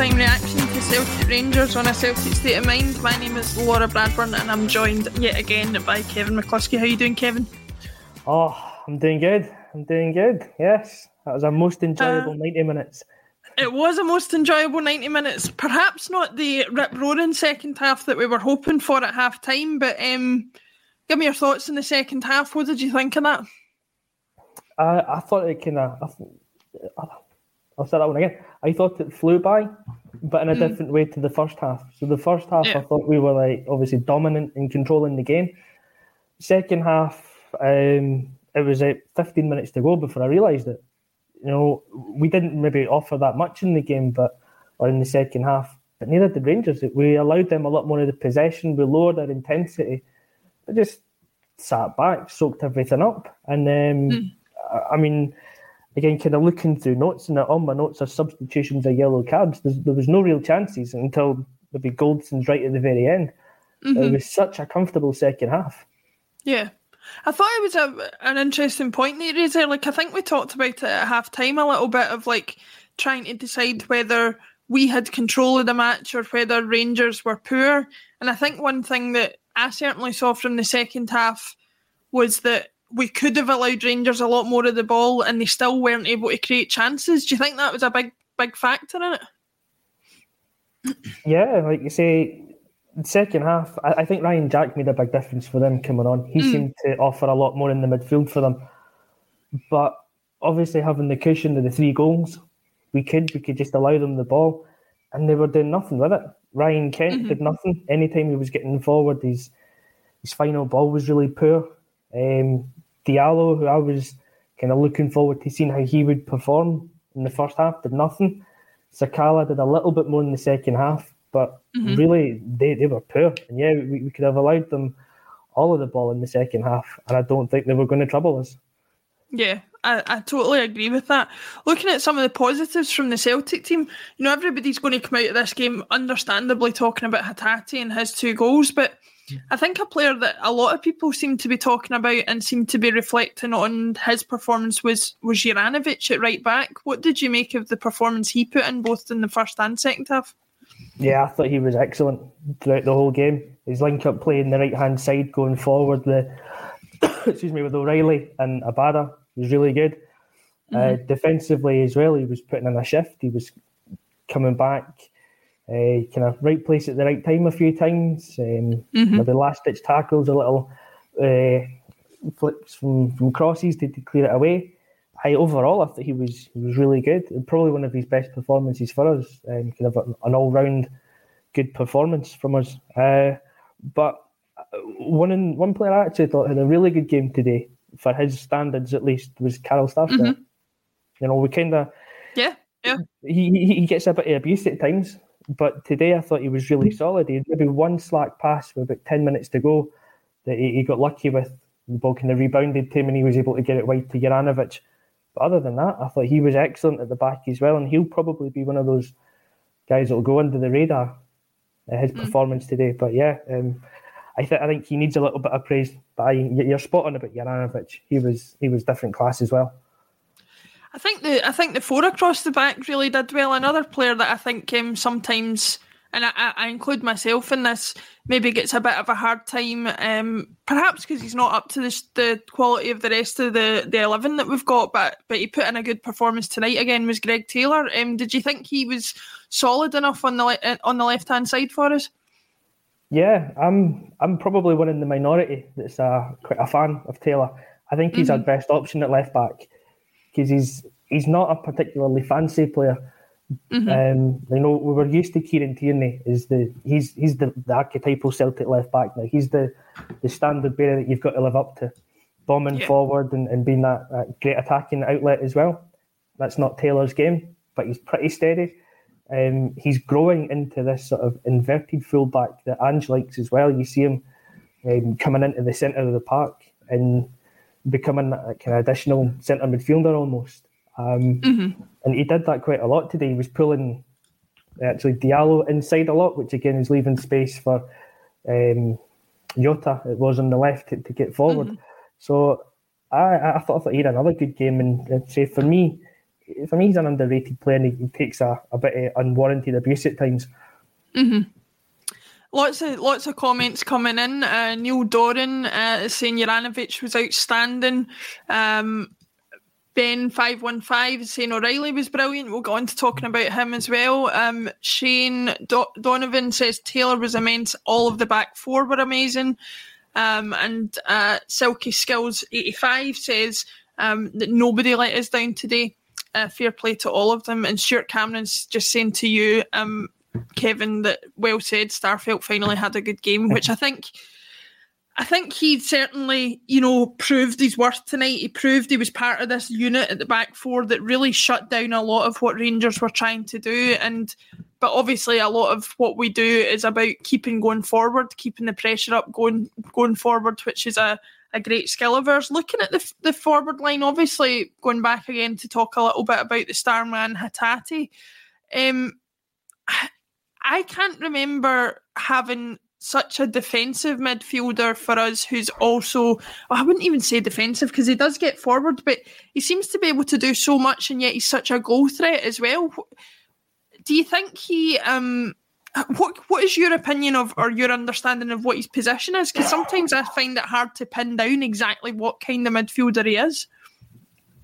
Full-time reaction to Celtic Rangers on a Celtic State of Mind. My name is Laura Bradburn and I'm joined yet again by Kevin McCluskie. How are you doing, Kevin? Oh, I'm doing good. I'm doing good. Yes, that was our most enjoyable Uh, 90 minutes. It was a most enjoyable 90 minutes. Perhaps not the rip roaring second half that we were hoping for at half time, but um, give me your thoughts in the second half. What did you think of that? I, I thought it kind of. I'll say that one again. I thought it flew by, but in a different way to the first half. So the first half, Yeah. I thought we were like obviously dominant in controlling the game. Second half, um, it was like 15 minutes to go before I realised it. You know, we didn't maybe offer that much in the game, but or in the second half, but neither did Rangers. We allowed them a lot more of the possession. We lowered our intensity. They just sat back, soaked everything up, and um, I- I mean, again, kind of looking through notes, and all my notes are substitutions of yellow cards. There's, there was no real chances until maybe Goldson's right at the very end. It mm-hmm. was such a comfortable second half. Yeah. I thought it was a, an interesting point that you raised there. Like, I think we talked about it at half time a little bit of like trying to decide whether we had control of the match or whether Rangers were poor. And I think one thing that I certainly saw from the second half was that we could have allowed Rangers a lot more of the ball and they still weren't able to create chances. Do you think that was a big, big factor in it? Yeah, like you say, the second half, I, I think Ryan Jack made a big difference for them coming on. He hmm. seemed to offer a lot more in the midfield for them. But obviously, having the cushion of the three goals, we could we could just allow them the ball, and they were doing nothing with it. Ryan Kent hmm. did nothing. Anytime he was getting forward, his his final ball was really poor. Um, Diallo, who I was kind of looking forward to seeing how he would perform in the first half, did nothing. Sakala did a little bit more in the second half, but really they, they were poor. And yeah, we, we could have allowed them all of the ball in the second half, and I don't think they were going to trouble us. Yeah, I, I totally agree with that. Looking at some of the positives from the Celtic team, you know, everybody's going to come out of this game understandably talking about Hatate and his two goals, but I think a player that a lot of people seem to be talking about and seem to be reflecting on his performance was was Juranovic at right back. What did you make of the performance he put in both in the first and second half? Yeah, I thought he was excellent throughout the whole game. His link up play in the right hand side going forward, the excuse me, with O'Riley and Abada was really good. Uh, defensively as well, he was putting in a shift. He was coming back, uh, kind of right place at the right time a few times. Um, Maybe last ditch tackles, a little uh, flips from, from crosses to, to clear it away. I overall, I thought he was he was really good. Probably one of his best performances for us. Um, kind of an all round good performance from us. Uh, but one in, one player I actually thought had a really good game today for his standards at least was Carl Starfelt. Mm-hmm. You know, we kind of yeah yeah he he gets a bit of abuse at times, but today I thought he was really solid. He had maybe one slack pass with about ten minutes to go that he, he got lucky with. The ball kind of rebounded to him and he was able to get it wide to Juranovic. But other than that, I thought he was excellent at the back as well, and he'll probably be one of those guys that'll go under the radar. Uh, his mm. performance today, but yeah, um, I, th- I think he needs a little bit of praise. But I, you're spot on about Juranovic. He was he was different class as well. I think the I think the four across the back really did well. Another player that I think um, sometimes, and I, I, include myself in this, maybe gets a bit of a hard time. Um, perhaps because he's not up to the, the quality of the rest of the, the eleven that we've got. But but he put in a good performance tonight. Again, was Greg Taylor. Um, did you think he was solid enough on the on the left hand side for us? Yeah, I'm I'm probably one in the minority that's a, quite a fan of Taylor. I think he's mm-hmm. our best option at left back because he's he's not a particularly fancy player. Mm-hmm. Um, you know, we were used to Kieran Tierney is the he's he's the, the archetypal Celtic left back now. He's the the standard bearer that you've got to live up to, bombing yeah. forward and, and being that, that great attacking outlet as well. That's not Taylor's game, but he's pretty steady. Um, he's growing into this sort of inverted fullback that Ange likes as well. You see him um, coming into the centre of the park and becoming a kind of additional centre midfielder almost. Um, mm-hmm. And he did that quite a lot today. He was pulling actually Diallo inside a lot, which again is leaving space for um, Jota. It was on the left to, to get forward. Mm-hmm. So I, I thought I thought he had another good game, and say for me, for me, he's an underrated player and he, takes a, a bit of unwarranted abuse at times. Mm-hmm. Lots of lots of comments coming in. Uh, Neil Doran uh, saying Juranovic was outstanding. Um, Ben five one five saying O'Riley was brilliant. We'll go on to talking about him as well. Um, Shane Do- Donovan says Taylor was immense. All of the back four were amazing. Um, and uh, Silky Skills eighty five says um, that nobody let us down today uh, fair play to all of them. And Stuart Cameron's just saying to you, um, Kevin, that well said. Starfelt finally had a good game, which I think. I think he certainly, you know, proved his worth tonight. He proved he was part of this unit at the back four that really shut down a lot of what Rangers were trying to do. And but obviously a lot of what we do is about keeping going forward, keeping the pressure up, going going forward, which is a, a great skill of ours. Looking at the the forward line, obviously going back again to talk a little bit about the Starman Hatate. Um, I can't remember having such a defensive midfielder for us who's also I wouldn't even say defensive because he does get forward, but he seems to be able to do so much and yet he's such a goal threat as well. Do you think he um what what is your opinion of or your understanding of what his position is? Because sometimes I find it hard to pin down exactly what kind of midfielder he is.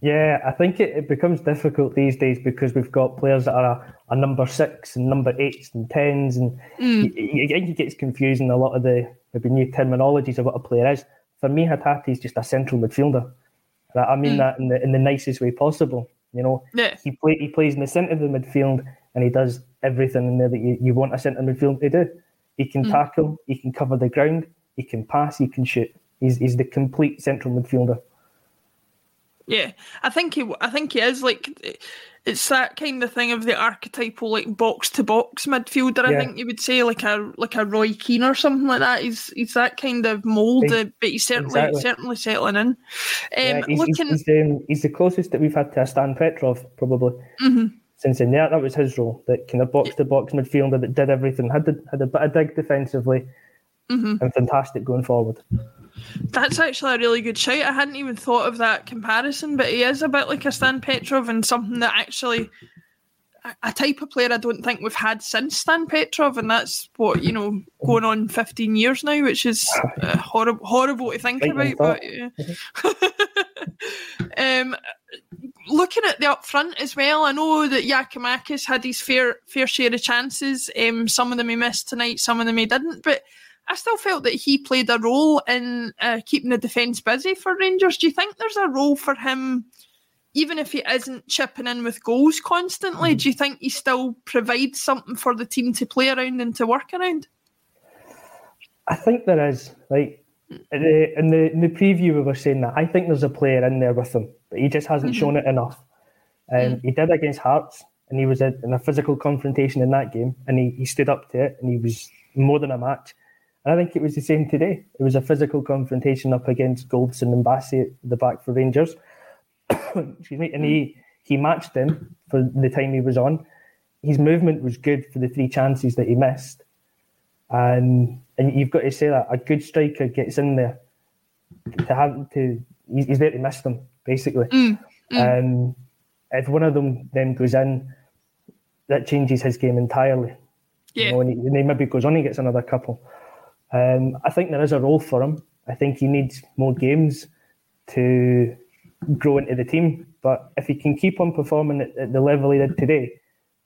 Yeah, I think it, it becomes difficult these days because we've got players that are a, a number six and number eights and tens, and mm. you, think it gets confusing a lot of the maybe new terminologies of what a player is. For me, Hatate is just a central midfielder. I mean mm. that in the in the nicest way possible. You know, yeah. he play he plays in the centre of the midfield and he does everything in there that you, you want a centre midfield to do. He can mm. tackle, he can cover the ground, he can pass, he can shoot. He's he's the complete central midfielder. Yeah, I think he I think he is like it's that kind of thing of the archetypal like box to box midfielder. Yeah. I think you would say like a like a Roy Keane or something like that. He's he's that kind of mould, but he's certainly exactly. certainly settling in. Um, yeah, he's, looking, he's, he's, um, he's, the closest that we've had to a Stan Petrov probably. Mm-hmm. Since in there. that was his role. That kind of box to box midfielder that did everything, had the, had a bit of dig defensively, mm-hmm. and fantastic going forward. That's actually a really good shout. I hadn't even thought of that comparison, but he is a bit like a Stan Petrov and something that actually a type of player I don't think we've had since Stan Petrov, and that's what you know going on fifteen years now, which is uh, horrible, horrible to think about. But yeah. um, looking at the up front as well, I know that Giakoumakis had his fair fair share of chances. Um, some of them he missed tonight, some of them he didn't, but I still felt that he played a role in uh, keeping the defence busy for Rangers. Do you think there's a role for him, even if he isn't chipping in with goals constantly, do you think he still provides something for the team to play around and to work around? I think there is. Like in the, in the, in the preview, we were saying that I think there's a player in there with him, but he just hasn't mm-hmm. shown it enough. Um, mm. He did against Hearts, and he was in a physical confrontation in that game, and he, he stood up to it, and he was more than a match. And I think it was the same today. It was a physical confrontation up against Goldson and Bassey at the back for Rangers. Excuse me, and he he matched him for the time he was on. His movement was good for the three chances that he missed, and and you've got to say that a good striker gets in there to have to he's there to miss them basically. Mm, mm. And if one of them then goes in, that changes his game entirely. Yeah. You know, and, he, and he maybe goes on and gets another couple. Um, I think there is a role for him. I think he needs more games to grow into the team. But if he can keep on performing at, at the level he did today,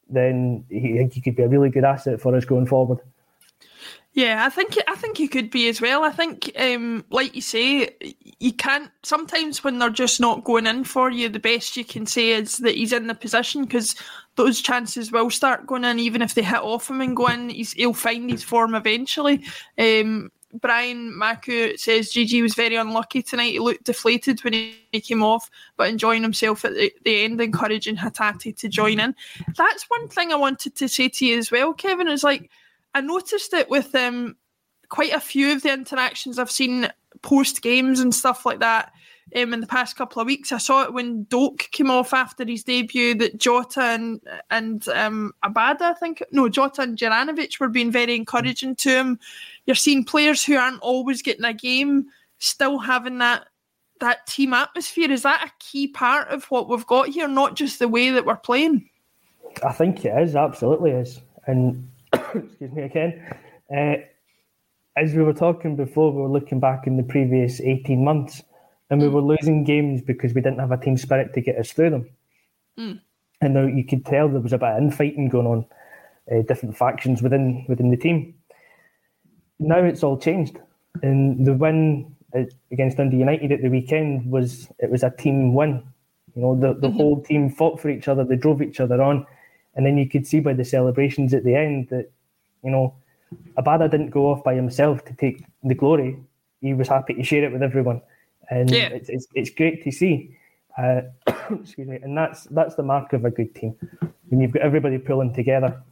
then he, he could be a really good asset for us going forward. Yeah, I think I think he could be as well. I think, um, like you say, you can't. Sometimes when they're just not going in for you, the best you can say is that he's in the position because those chances will start going in. Even if they hit off him and go in, he'll find his form eventually. Um, Brian Maku says GG was very unlucky tonight. He looked deflated when he came off, but enjoying himself at the, the end, encouraging Hatate to join in. That's one thing I wanted to say to you as well, Kevin. Is like I noticed it with um, quite a few of the interactions I've seen post games and stuff like that um, in the past couple of weeks. I saw it when Doak came off after his debut that Jota and and um, Abada, I think, no, Jota and Juranovic were being very encouraging to him. You're seeing players who aren't always getting a game still having that that team atmosphere. Is that a key part of what we've got here, not just the way that we're playing? I think it is, absolutely is. And excuse me again. Uh, as we were talking before, we were looking back in the previous 18 months and we mm. were losing games because we didn't have a team spirit to get us through them. Mm. And now you could tell there was a bit of infighting going on, uh, different factions within within the team. Now it's all changed, and the win uh, against Dundee United at the weekend was it was a team win. You know, the, the mm-hmm. whole team fought for each other, they drove each other on, and then you could see by the celebrations at the end that, you know, Abada didn't go off by himself to take the glory. He was happy to share it with everyone, and yeah. it's, it's, it's great to see. Uh, excuse me, and that's that's the mark of a good team when you've got everybody pulling together.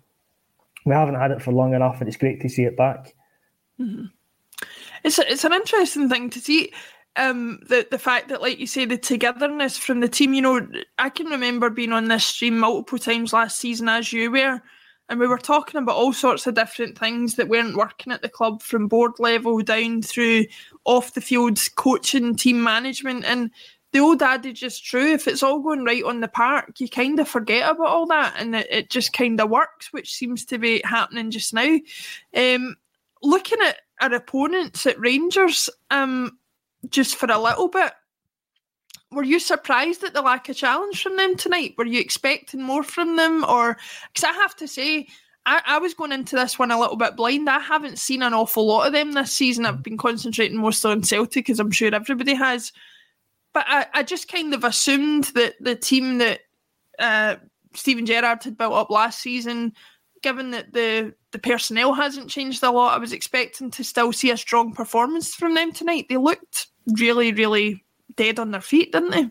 We haven't had it for long enough, and it's great to see it back. Mm-hmm. It's a, it's an interesting thing to see um, the the fact that, like you say, the togetherness from the team. You know, I can remember being on this stream multiple times last season, as you were, and we were talking about all sorts of different things that weren't working at the club, from board level down through off the field coaching, team management, and the old adage is true. If it's all going right on the park, you kind of forget about all that, and it, it just kind of works, which seems to be happening just now. Um, looking at our opponents at Rangers, um, just for a little bit. Were you surprised at the lack of challenge from them tonight? Were you expecting more from them? Or, because I have to say, I, I, was going into this one a little bit blind. I haven't seen an awful lot of them this season. I've been concentrating mostly on Celtic, as I'm sure everybody has. But I, I just kind of assumed that the team that uh, Steven Gerrard had built up last season, given that the the personnel hasn't changed a lot. I was expecting to still see a strong performance from them tonight. They looked really, really dead on their feet, didn't they?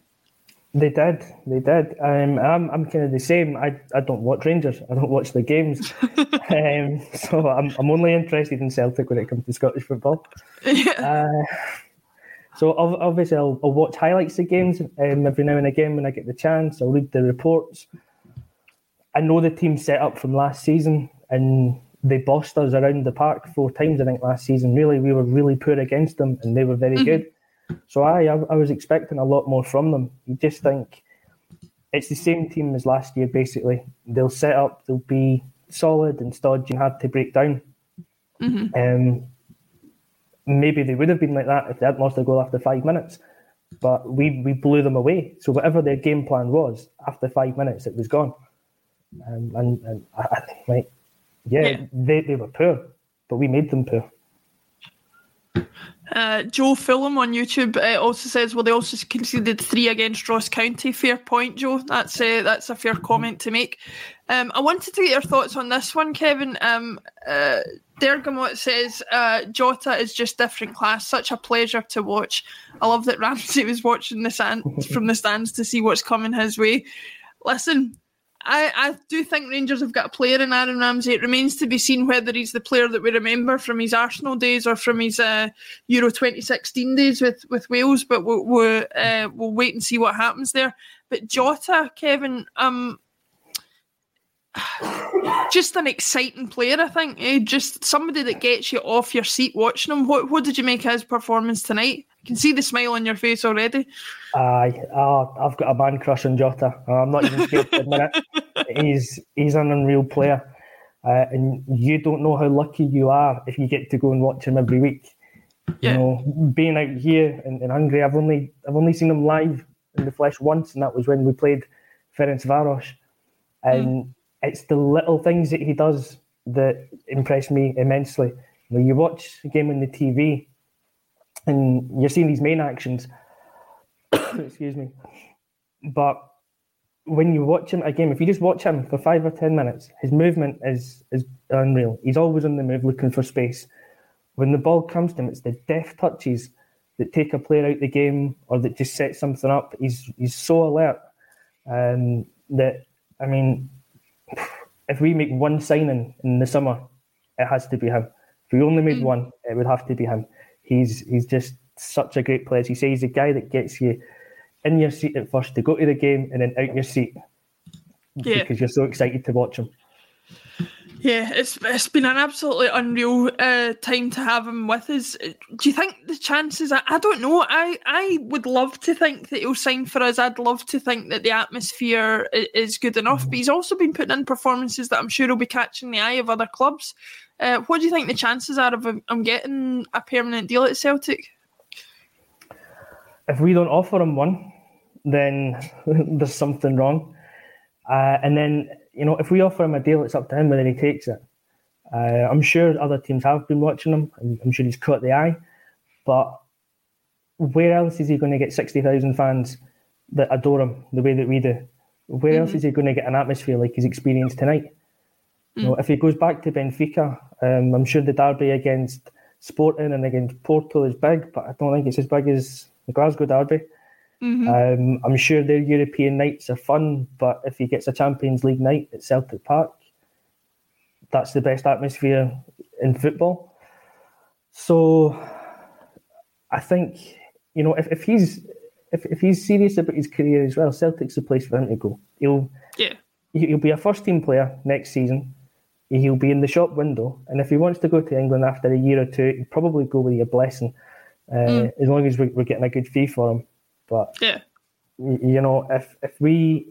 They did. They did. Um, I'm, I'm kind of the same. I, I don't watch Rangers. I don't watch the games. um, so I'm, I'm only interested in Celtic when it comes to Scottish football. Yeah. Uh, so obviously I'll, I'll, watch highlights of games um, every now and again when I get the chance. I'll read the reports. I know the team set up from last season, and they bossed us around the park four times, I think, last season. Really, we were really poor against them, and they were very mm-hmm. good. So I, I was expecting a lot more from them. You just think it's the same team as last year, basically. They'll set up, they'll be solid and stodgy and hard to break down. Mm-hmm. Um, maybe they would have been like that if they hadn't lost a goal after five minutes. But we, we blew them away. So whatever their game plan was, after five minutes, it was gone. Um, and, and I, I think, like, yeah, yeah, They, they were poor, but we made them poor. Uh, Joe Fulham on YouTube uh, also says, "Well, they also conceded three against Ross County. Fair point, Joe. That's a that's a fair comment to make." Um, I wanted to get your thoughts on this one, Kevin. Um, uh, Dergamot says uh, Jota is just different class. Such a pleasure to watch. I love that Ramsey was watching the stand from the stands to see what's coming his way. Listen, I, I do think Rangers have got a player in Aaron Ramsey. It remains to be seen whether he's the player that we remember from his Arsenal days or from his uh, Euro 2016 days with, with Wales. But we'll we'll, uh, we'll wait and see what happens there. But Jota, Kevin, um, just an exciting player, I think. Eh? Just somebody that gets you off your seat watching him. What what did you make of his performance tonight? I can see the smile on your face already. Aye, uh, I've got a man crush on Jota. I'm not even scared to admit it. He's he's an unreal player, uh, and you don't know how lucky you are if you get to go and watch him every week. Yeah. You know, being out here in, in Hungary, I've only I've only seen him live in the flesh once, and that was when we played Ferencvaros. And mm it's the little things that he does that impress me immensely. You, you watch a game on the TV and you're seeing these main actions. excuse me. But when you watch him again, if you just watch him for five or ten minutes, his movement is is unreal. He's always on the move looking for space. When the ball comes to him, it's the deft touches that take a player out the game or that just set something up. He's he's so alert um, that I mean if we make one signing in the summer, it has to be him. If we only made mm. one, it would have to be him. He's he's just such a great player. He says he's the guy that gets you in your seat at first to go to the game and then out your seat yeah. because you're so excited to watch him. Yeah, it's it's been an absolutely unreal uh, time to have him with us. Do you think the chances? I, I don't know. I I would love to think that he'll sign for us. I'd love to think that the atmosphere is good enough. But he's also been putting in performances that I'm sure will be catching the eye of other clubs. Uh, what do you think the chances are of him getting a permanent deal at Celtic? If we don't offer him one, then there's something wrong. Uh, and then you know, if we offer him a deal, it's up to him whether he takes it. Uh, I'm sure other teams have been watching him, and I'm sure he's caught the eye. But where else is he going to get 60,000 fans that adore him the way that we do? Where mm-hmm. else is he going to get an atmosphere like he's experienced tonight? Mm. You know, if he goes back to Benfica, um, I'm sure the derby against Sporting and against Porto is big, but I don't think it's as big as the Glasgow derby. Mm-hmm. Um, I'm sure their European nights are fun, but if he gets a Champions League night at Celtic Park, that's the best atmosphere in football. So I think, you know, if, if he's if, if he's serious about his career as well, Celtic's the place for him to go. He'll yeah. he'll be a first team player next season. He'll be in the shop window, and if he wants to go to England after a year or two, he'll probably go with your blessing, uh, mm. as long as we're, we're getting a good fee for him. But yeah, you know, if if we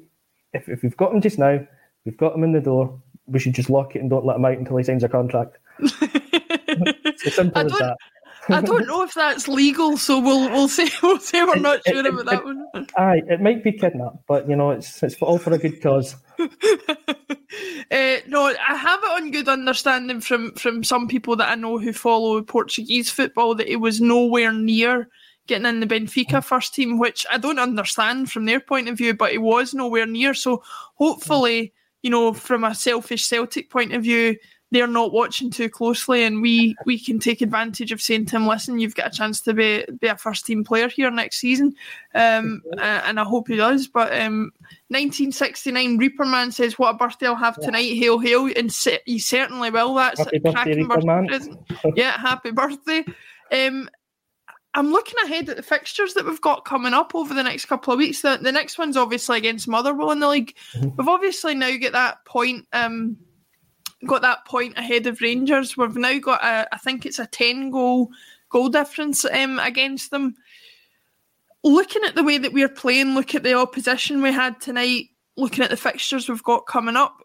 if if we've got him just now, we've got him in the door. We should just lock it and don't let him out until he signs a contract. it's simple as that. I don't know if that's legal, so we'll we'll say we'll say we're not it, sure it, about it, that one. Aye, it might be kidnapped, but you know it's it's all for a good cause. uh, no, I have it on good understanding from from some people that I know who follow Portuguese football that it was nowhere near getting in the Benfica first team, which I don't understand from their point of view, but he was nowhere near. So hopefully, you know, from a selfish Celtic point of view, they're not watching too closely, and we we can take advantage of saying to him, "Listen, you've got a chance to be be a first team player here next season," um, and I hope he does. But um, 1969 Reaperman says, "What a birthday I'll have tonight! Hail, hail!" And he certainly will. That's happy a birthday, birthday yeah, happy birthday. Um, I'm looking ahead at the fixtures that we've got coming up over the next couple of weeks. The, the next one's obviously against Motherwell in the league. Mm-hmm. We've obviously now got that point, um, got that point ahead of Rangers. We've now got a, I think it's a ten goal goal difference um, against them. Looking at the way that we're playing, look at the opposition we had tonight. Looking at the fixtures we've got coming up,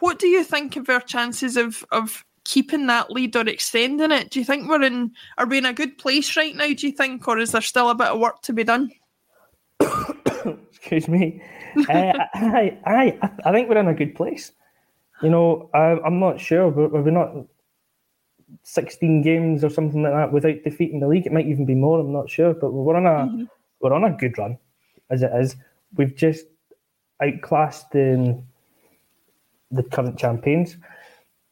what do you think of our chances of of keeping that lead or extending it? Do you think we're in are we in a good place right now, do you think, or is there still a bit of work to be done? Excuse me. uh, I, I, I think we're in a good place. You know, I, am not sure, but we're not 16 games or something like that without defeating the league. It might even be more. I'm not sure, but we're on a mm-hmm. we're on a good run as it is. We've just outclassed the the current champions,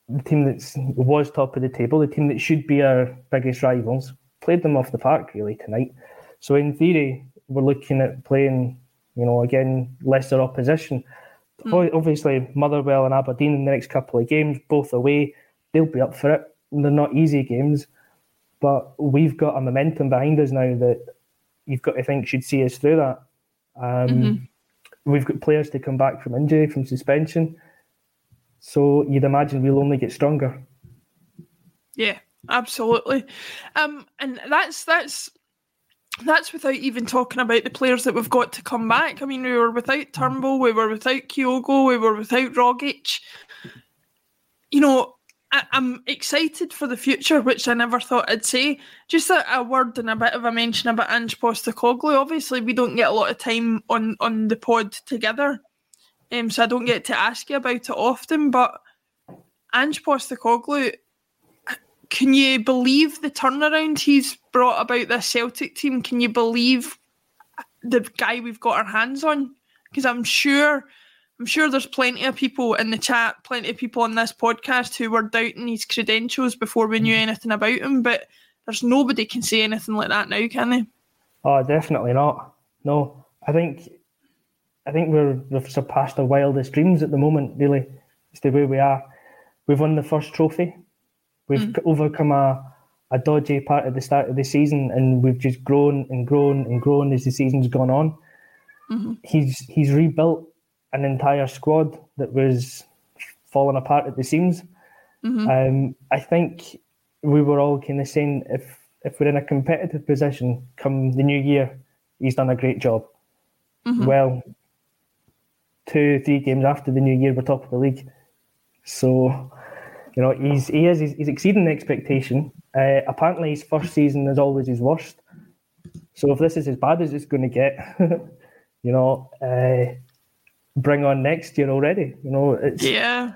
the team that was top of the table, the team that should be our biggest rivals. Played them off the park really tonight. So in theory, we're looking at playing, you know, again lesser opposition. Mm. Obviously, Motherwell and Aberdeen in the next couple of games, both away, they'll be up for it. They're not easy games, but we've got a momentum behind us now that you've got to think should see us through that. Um, mm-hmm. We've got players to come back from injury, from suspension. So you'd imagine we'll only get stronger. Yeah, absolutely. Um, and that's that's that's without even talking about the players that we've got to come back. I mean, we were without Turnbull, we were without Kyogo, we were without Rogic. You know, I, am excited for the future, which I never thought I'd say. Just a, a, word and a bit of a mention about Ange Postecoglou. Obviously, we don't get a lot of time on on the pod together, um, so I don't get to ask you about it often. But Ange Postecoglou, can you believe the turnaround he's brought about this Celtic team? Can you believe the guy we've got our hands on? Because I'm sure I'm sure there's plenty of people in the chat, plenty of people on this podcast who were doubting his credentials before we knew mm. anything about him. But there's nobody can say anything like that now, can they? Oh, definitely not. No, I think I think we're we've surpassed our wildest dreams at the moment. Really, it's the way we are. We've won the first trophy. We've mm. overcome a a dodgy part at the start of the season, and we've just grown and grown and grown as the season's gone on. Mm-hmm. He's he's rebuilt an entire squad that was falling apart at the seams. Mm-hmm. Um, I think we were all kind of saying if if we're in a competitive position come the new year, he's done a great job. Mm-hmm. Well, two three games after the new year, we're top of the league. So, you know, he's he is he's, he's exceeding the expectation. Uh, apparently, his first season is always his worst. So if this is as bad as it's going to get, you know, uh, bring on next year already. You know, it's yeah.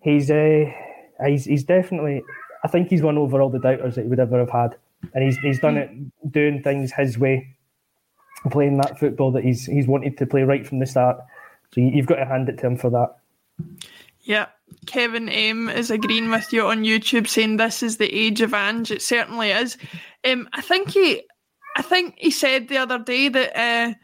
He's uh, he's he's definitely. I think he's won over all the doubters that he would ever have had, and he's he's done it doing things his way, playing that football that he's he's wanted to play right from the start. So you've got to hand it to him for that. Yeah, Kevin M is agreeing with you on YouTube, saying this is the age of Ange. It certainly is. Um, I think he, I think he said the other day that. Uh,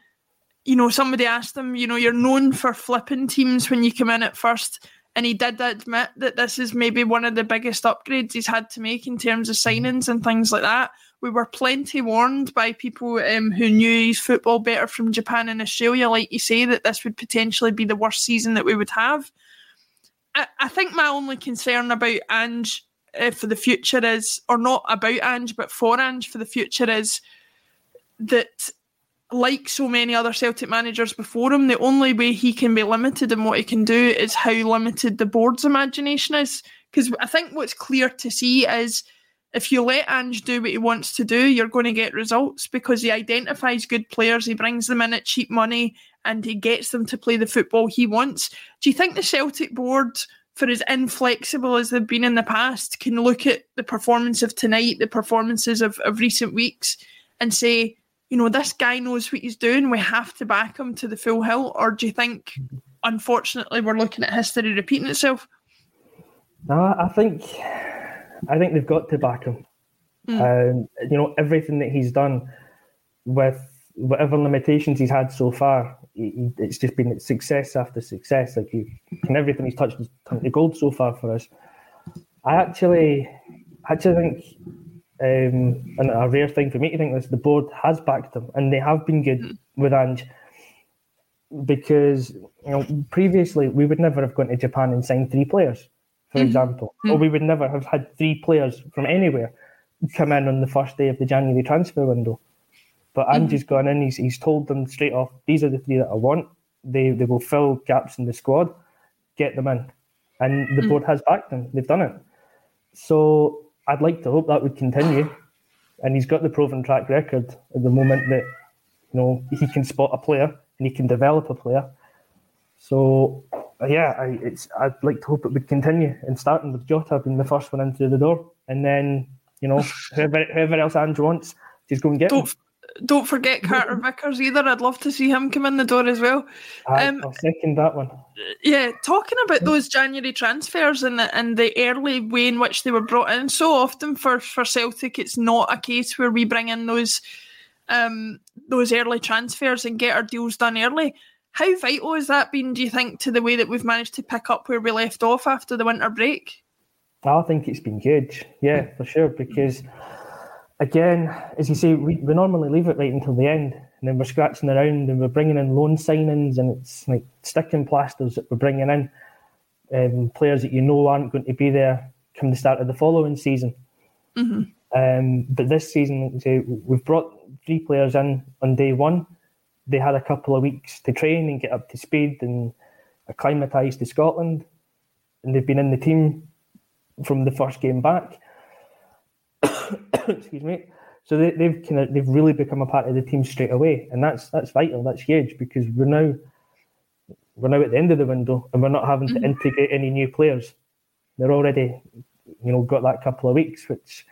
you know, somebody asked him, you know, you're known for flipping teams when you come in at first. And he did admit that this is maybe one of the biggest upgrades he's had to make in terms of signings and things like that. We were plenty warned by people um, who knew football better from Japan and Australia, like you say, that this would potentially be the worst season that we would have. I, I think my only concern about Ange uh, for the future is, or not about Ange, but for Ange for the future is that like so many other Celtic managers before him, the only way he can be limited in what he can do is how limited the board's imagination is. Because I think what's clear to see is if you let Ange do what he wants to do, you're going to get results because he identifies good players, he brings them in at cheap money, and he gets them to play the football he wants. Do you think the Celtic board, for as inflexible as they've been in the past, can look at the performance of tonight, the performances of, of recent weeks, and say, you know, this guy knows what he's doing. We have to back him to the full hill. Or do you think, unfortunately, we're looking at history repeating itself? No, I think, I think they've got to back him. Mm. Um, you know, everything that he's done with whatever limitations he's had so far, he, it's just been success after success. Like he, and everything he's touched has turned to gold so far for us. I actually, I actually think um, and a rare thing for me to think this, the board has backed him, and they have been good mm. with Ange because you know previously we would never have gone to Japan and signed three players, for mm example, mm or we would never have had three players from anywhere come in on the first day of the January transfer window. But mm Ange's gone in, he's, he's told them straight off, these are the three that I want. They they will fill gaps in the squad, get them in. And the mm. board has backed them. They've done it. So I'd like to hope that would continue. And he's got the proven track record at the moment that you know he can spot a player and he can develop a player. So yeah, I, it's I'd like to hope it would continue. And starting with Jota being the first one in through the door. and then you know whoever whoever else Ange wants, just go and get don't. Don't forget Carter Vickers either. I'd love to see him come in the door as well. Um, I'll second that one. Yeah, talking about those January transfers and the, and the early way in which they were brought in. So often for, for Celtic, it's not a case where we bring in those um, those early transfers and get our deals done early. How vital has that been, do you think, to the way that we've managed to pick up where we left off after the winter break? I think it's been huge, yeah, for sure, because again, as you say, we, we normally leave it right until the end, and then we're scratching around and we're bringing in loan signings, and it's like sticking plasters that we're bringing in, um, players that you know aren't going to be there come the start of the following season. Mm-hmm. Um, but this season, we've brought three players in on day one. They had a couple of weeks to train and get up to speed and acclimatise to Scotland, and they've been in the team from the first game back. Excuse me. So they, they've kind of they've really become a part of the team straight away, and that's that's vital. That's huge because we're now we're now at the end of the window, and we're not having mm-hmm. to integrate any new players. They're already, you know, got that couple of weeks, which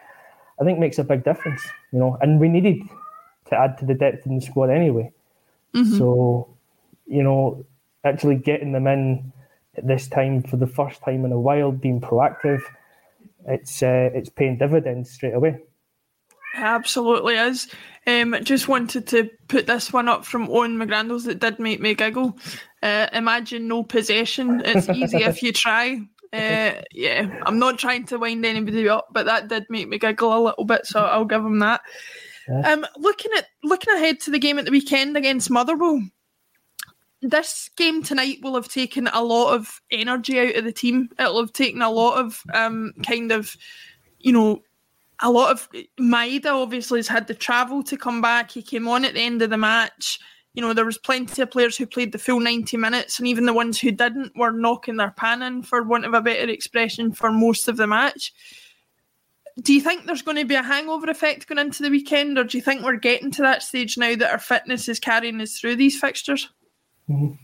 I think makes a big difference. You know, and we needed to add to the depth in the squad anyway. Mm-hmm. So, you know, actually getting them in at this time for the first time in a while, being proactive it's uh, it's paying dividends straight away. Absolutely is. Um, just wanted to put this one up from Owen McGrandles that did make me giggle. Uh, imagine no possession. It's easy if you try. Uh, yeah, I'm not trying to wind anybody up, but that did make me giggle a little bit, so I'll give him that. Um, looking at looking ahead to the game at the weekend against Motherwell, this game tonight will have taken a lot of energy out of the team. It'll have taken a lot of um, kind of, you know, a lot of Maeda obviously has had the travel to come back. He came on at the end of the match. You know, there was plenty of players who played the full 90 minutes, and even the ones who didn't were knocking their pan in, for want of a better expression, for most of the match. Do you think there's going to be a hangover effect going into the weekend, or do you think we're getting to that stage now that our fitness is carrying us through these fixtures? Mm-hmm.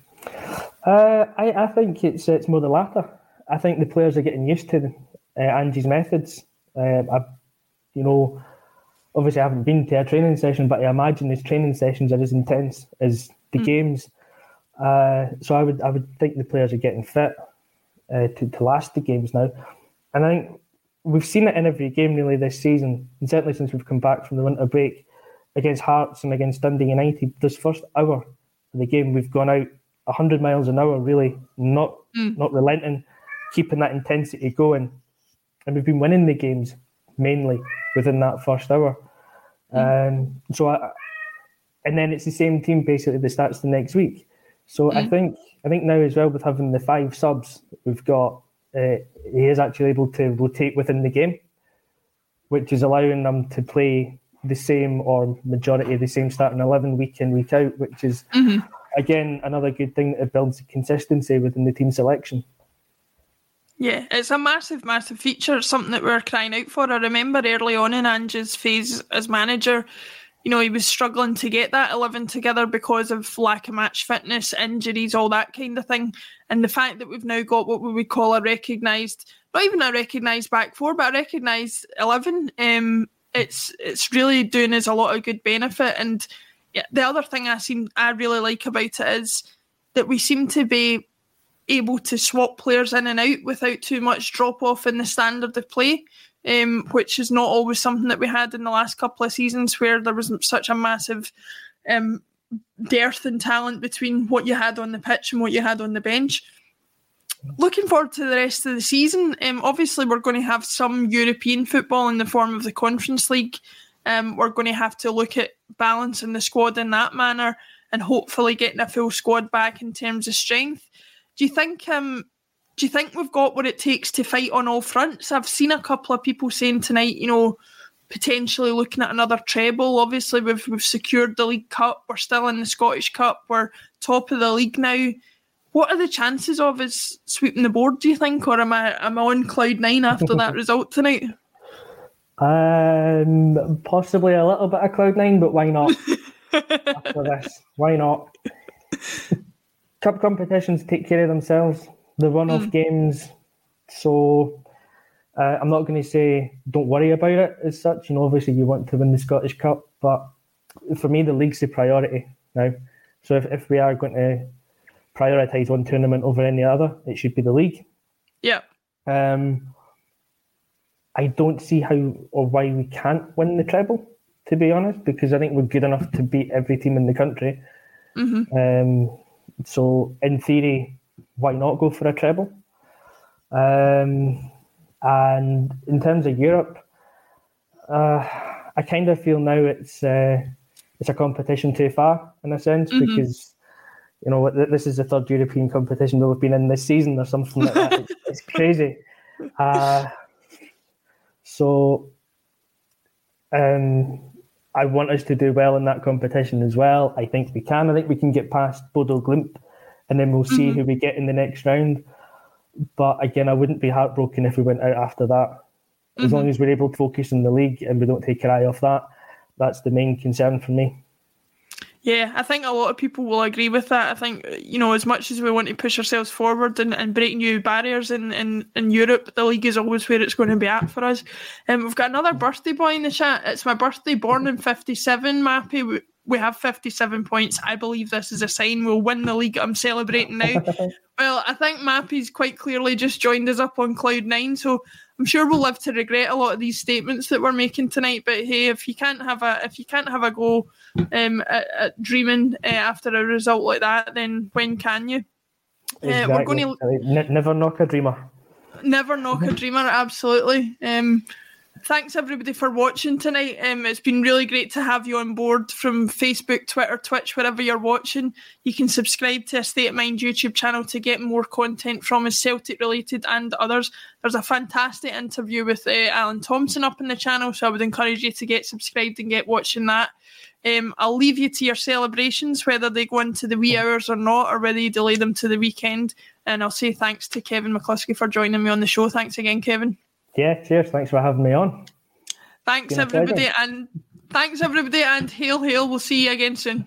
Uh, I, I think it's it's more the latter. I think the players are getting used to uh, Ange's methods. Uh, I, you know, obviously I haven't been to a training session, but I imagine his training sessions are as intense as the mm. games. Uh, so I would I would think the players are getting fit uh, to to last the games now, and I think we've seen it in every game really this season, and certainly since we've come back from the winter break against Hearts and against Dundee United. This first hour of the game. We've gone out 100 miles an hour, really, not mm. not relenting, keeping that intensity going. And we've been winning the games mainly within that first hour. Mm. Um, so, I, and then it's the same team basically that starts the next week. So mm. I think I think now as well with having the five subs we've got, uh, he is actually able to rotate within the game, which is allowing them to play the same or majority of the same starting 11 week in, week out, which is, mm-hmm. again, another good thing that builds consistency within the team selection. Yeah, it's a massive, massive feature. It's something that we are crying out for. I remember early on in Ange's phase as manager, you know, he was struggling to get that 11 together because of lack of match fitness, injuries, all that kind of thing. And the fact that we've now got what we would call a recognised, not even a recognised back four, but a recognised 11 um, it's it's really doing us a lot of good benefit. And yeah, the other thing I seem I really like about it is that we seem to be able to swap players in and out without too much drop off in the standard of play. Um, which is not always something that we had in the last couple of seasons where there was such a massive um, dearth in talent between what you had on the pitch and what you had on the bench looking forward to the rest of the season. Um, obviously, we're going to have some European football in the form of the Conference League. Um, we're going to have to look at balancing the squad in that manner and hopefully getting a full squad back in terms of strength. Do you think? Um, do you think we've got what it takes to fight on all fronts? I've seen a couple of people saying tonight, you know, potentially looking at another treble. Obviously, we've we've secured the League Cup. We're still in the Scottish Cup. We're top of the league now. What are the chances of us sweeping the board? Do you think, or am I am I on cloud nine after that result tonight? Um, possibly a little bit of cloud nine, but why not? after this, why not? Cup competitions take care of themselves. The run-off mm. games, so Uh, I'm not going to say don't worry about it as such. You know, obviously you want to win the Scottish Cup, but for me the league's the priority now. So if, if we are going to prioritise one tournament over any other, it should be the league. Yeah. Um, I don't see how or why we can't win the treble, to be honest, because I think we're good enough to beat every team in the country. Mm-hmm. Um, so, in theory, why not go for a treble? Um, and in terms of Europe, uh, I kind of feel now it's uh, it's a competition too far in a sense Mhm. because you know this is the third European competition that we've been in this season or something like that. it's, it's crazy. Uh, so um, I want us to do well in that competition as well. I think we can. I think we can get past Bodo Glimt, and then we'll see Mhm. who we get in the next round. But again, I wouldn't be heartbroken if we went out after that. As Mhm. long as we're able to focus on the league and we don't take our eye off that, that's the main concern for me. Yeah, I think a lot of people will agree with that. I think, you know, as much as we want to push ourselves forward and, and break new barriers in, in, in Europe, the league is always where it's going to be at for us. And um, we've got another birthday boy in the chat. It's my birthday, born in 57, Mappy. We, have 57 points. I believe this is a sign we'll win the league. I'm celebrating now. Well, I think Mappy's quite clearly just joined us up on cloud nine, so I'm sure we'll live to regret a lot of these statements that we're making tonight. But hey, if you can't have a if you can't have a go um, at, at dreaming uh, after a result like that, then when can you? Uh, we're going to never knock a dreamer. never knock a dreamer. Absolutely. Um, thanks everybody for watching tonight. Um, it's been really great to have you on board from Facebook, Twitter, Twitch, wherever you're watching. You can subscribe to a State of Mind YouTube channel to get more content from us, Celtic related and others. There's a fantastic interview with uh, Alan Thompson up in the channel, so I would encourage you to get subscribed and get watching that. Um, I'll leave you to your celebrations, whether they go into the wee hours or not, or whether you delay them to the weekend. And I'll say thanks to Kevin McCluskie for joining me on the show. Thanks again, Kevin. Yeah, cheers. Thanks for having me on. Thanks Been a pleasure. everybody, and thanks everybody, and hail, hail. We'll see you again soon.